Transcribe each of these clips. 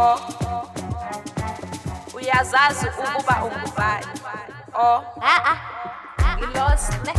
Oh, oh. uyazazi ukuba ungubani? Oh. Ah, ah. Ilost uyazazi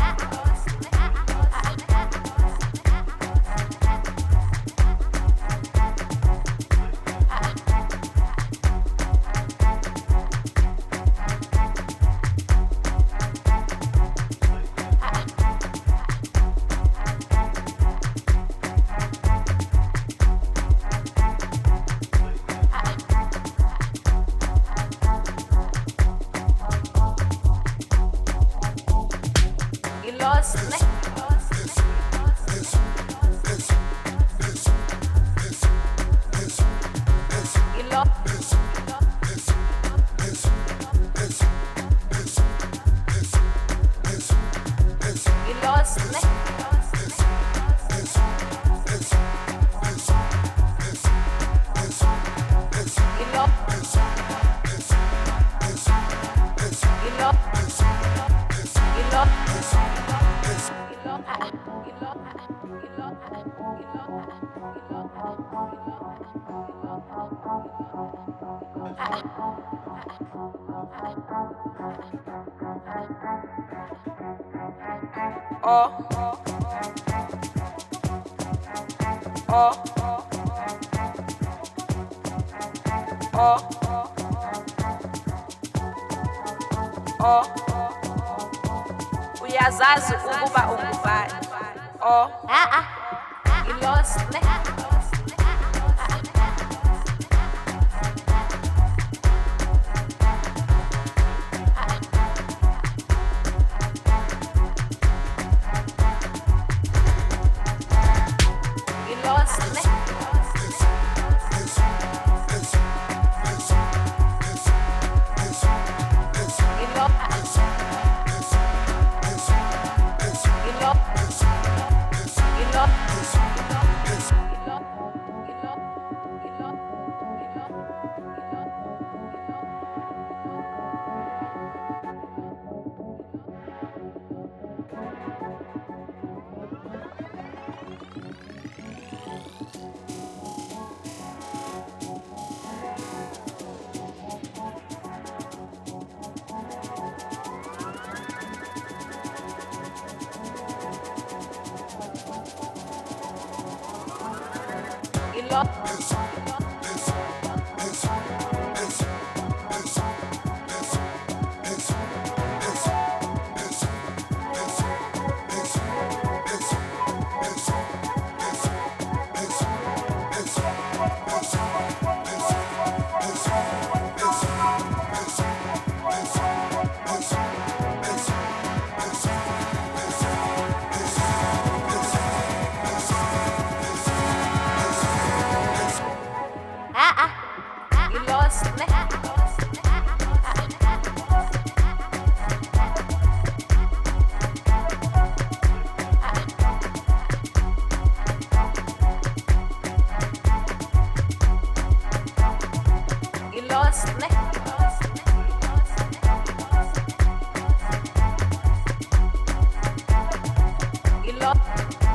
lost.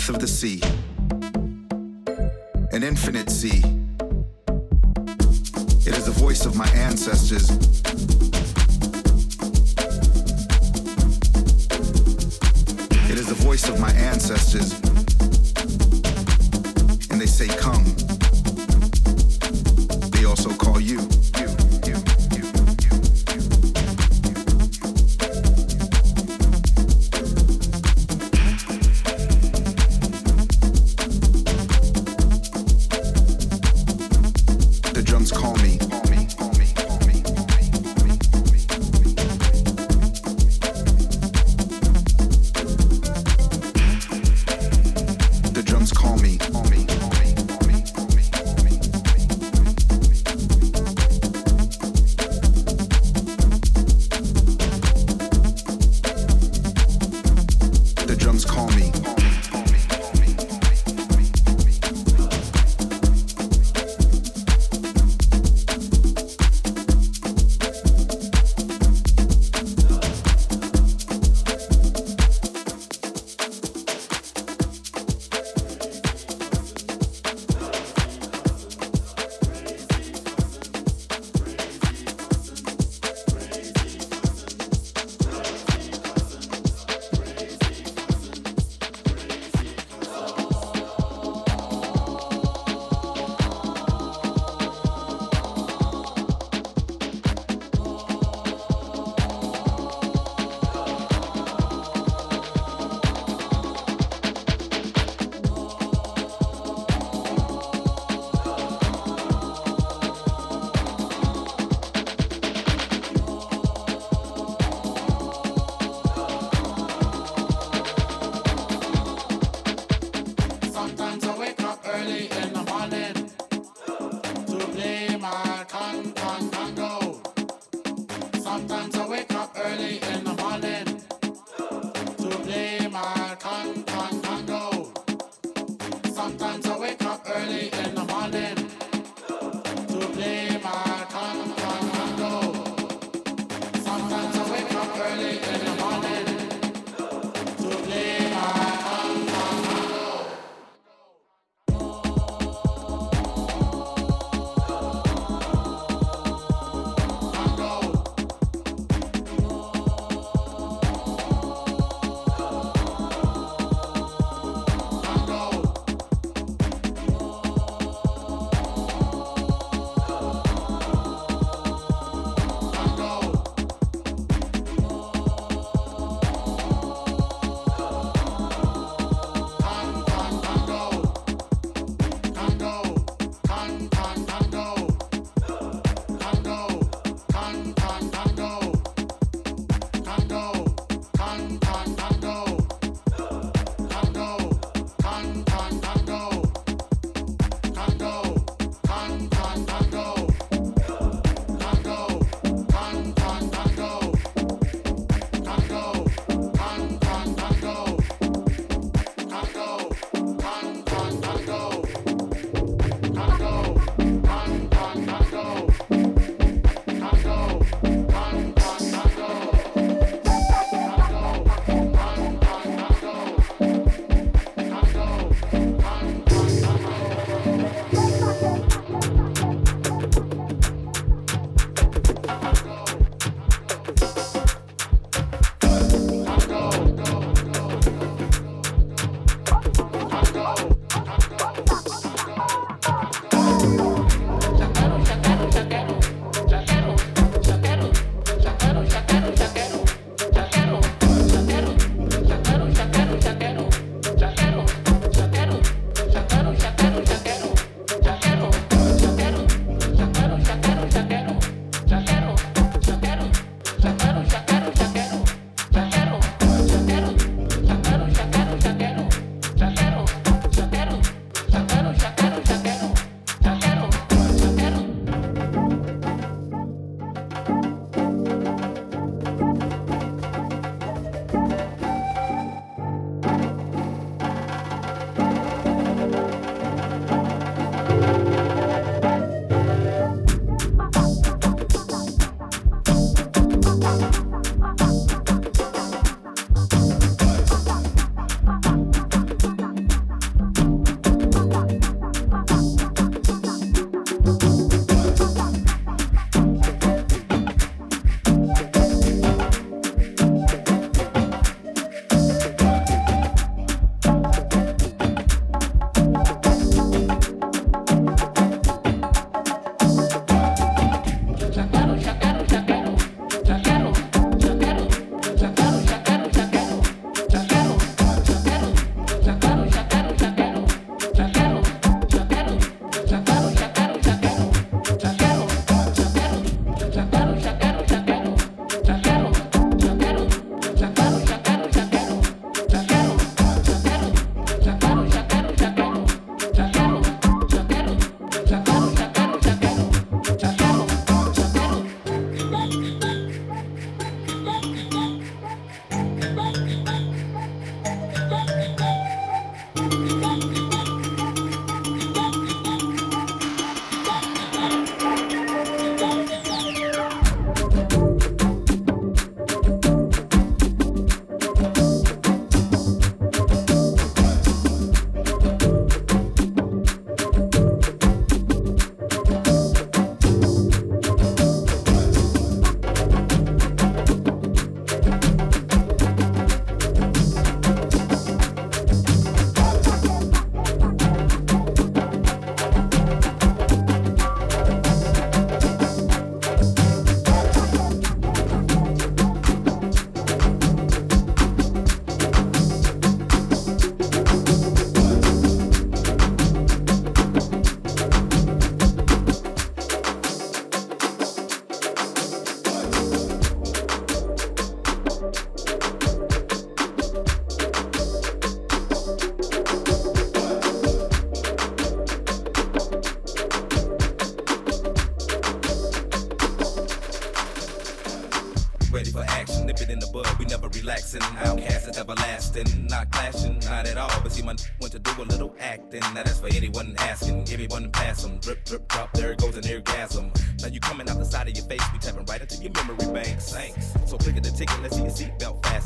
depth of the sea, an infinite sea. It is the voice of my ancestors. It is the voice of my ancestors. And they say, Come. They also call you. you.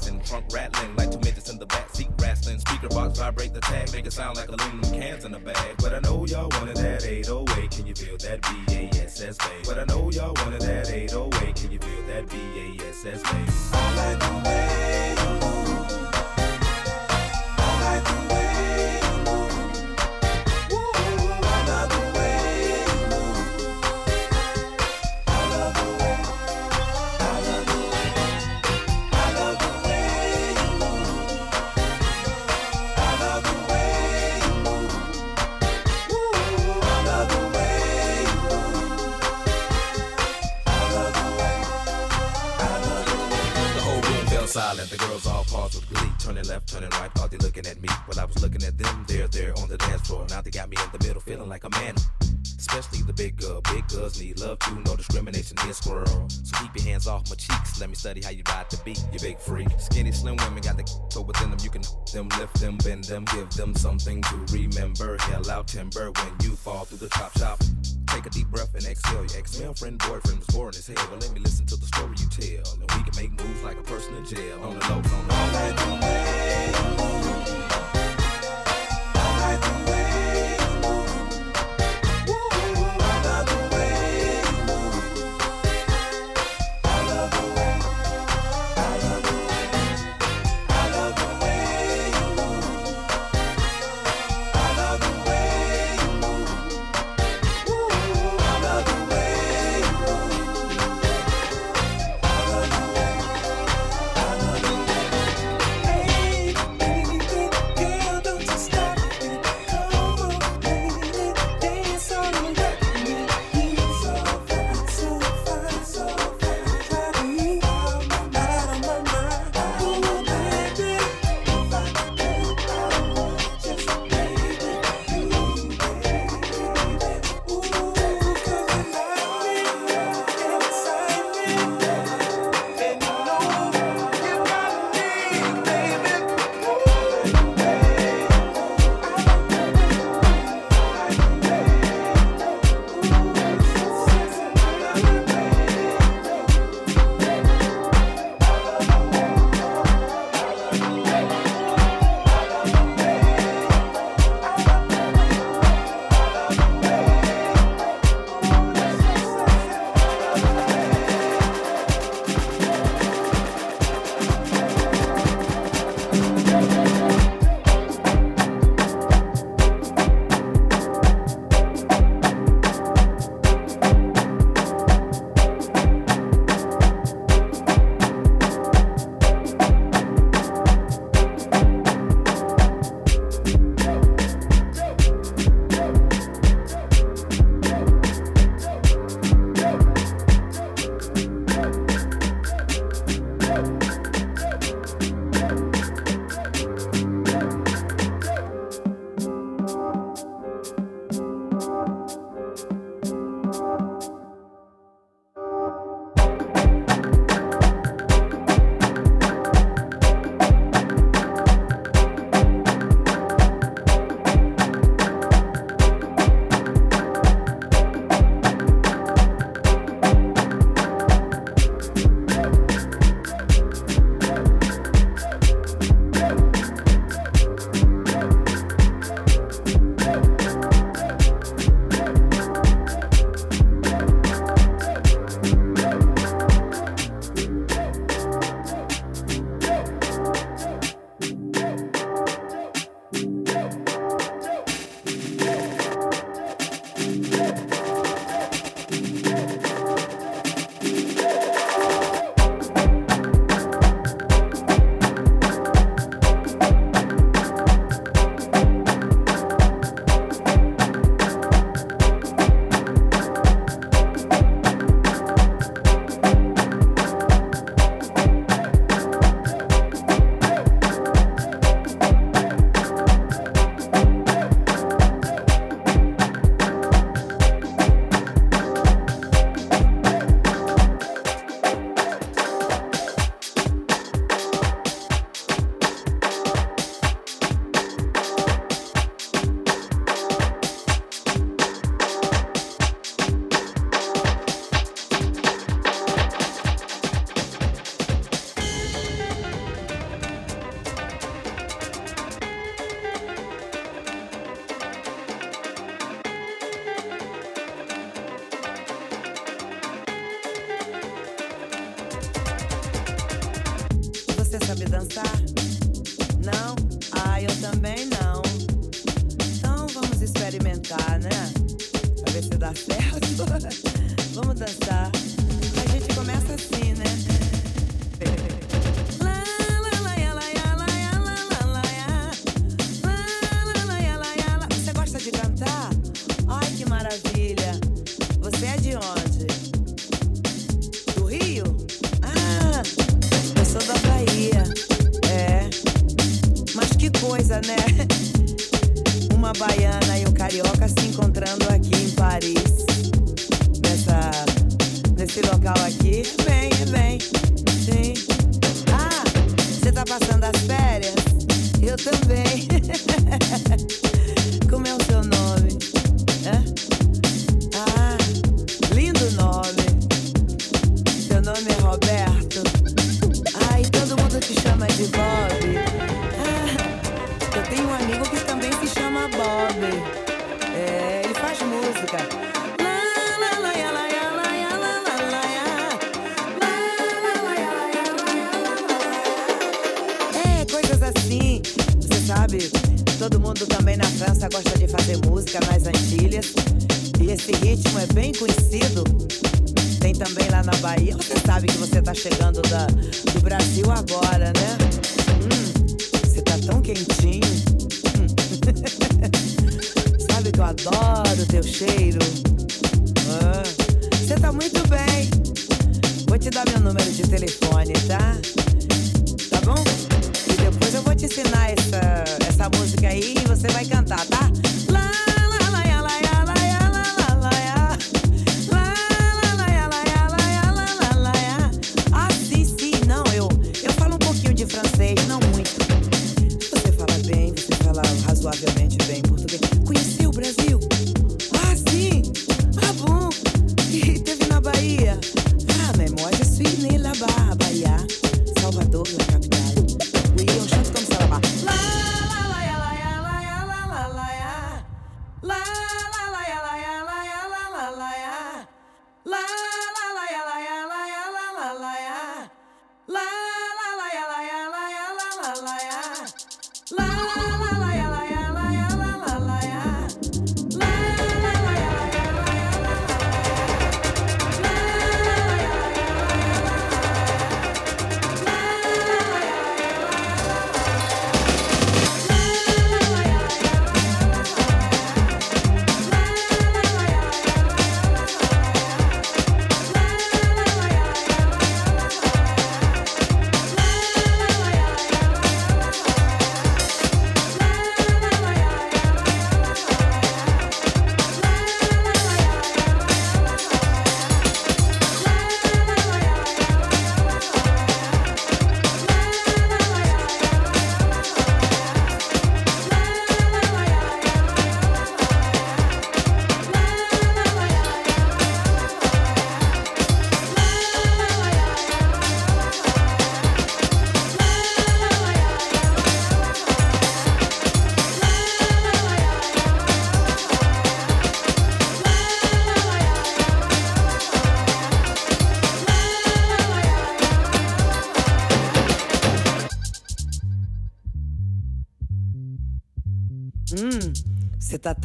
Seatbelt. Trunk rattling like two midgets in the back seat wrestling. Speaker box vibrate the tag, make it sound like aluminum cans in the bag. But I know y'all wanted that 808. Can you feel that BASS bass? But I know y'all wanted that 808. Can you feel that BASS bass? All I do is study how you ride the beat, you big freak. Skinny, slim women got the so within them. You can them, lift them, bend them, give them something to remember. Hell out timber when you fall through the chop shop. Take a deep breath and exhale. Your ex-male friend, boyfriend was boring as hell. Well, let me listen to the story you tell. And we can make moves like a person in jail. On the low, on the low.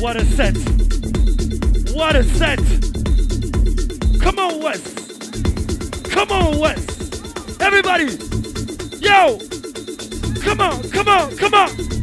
What a set! What a set! Come on, Wes! Come on, Wes! Everybody! Yo! Come on, come on, come on!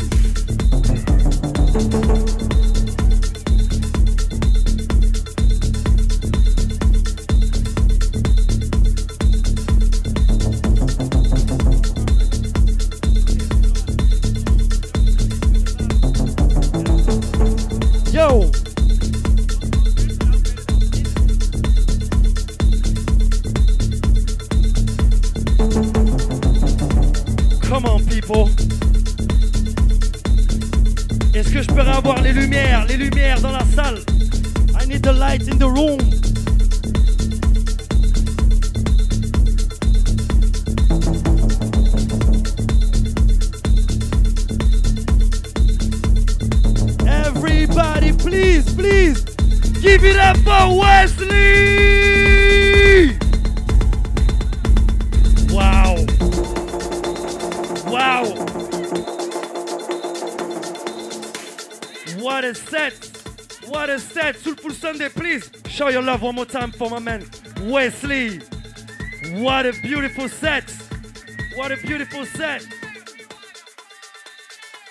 Love one more time for my man Wesley. What a beautiful set. What a beautiful set.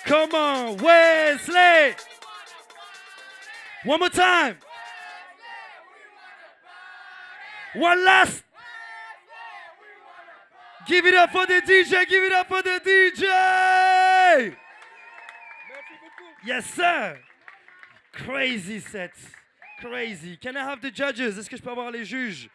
Come on, Wesley. One more time. One last. Give it up for the DJ. Give it up for the DJ. Yes, sir. Crazy set. Crazy. Can I have the judges? Est-ce que je peux avoir les juges?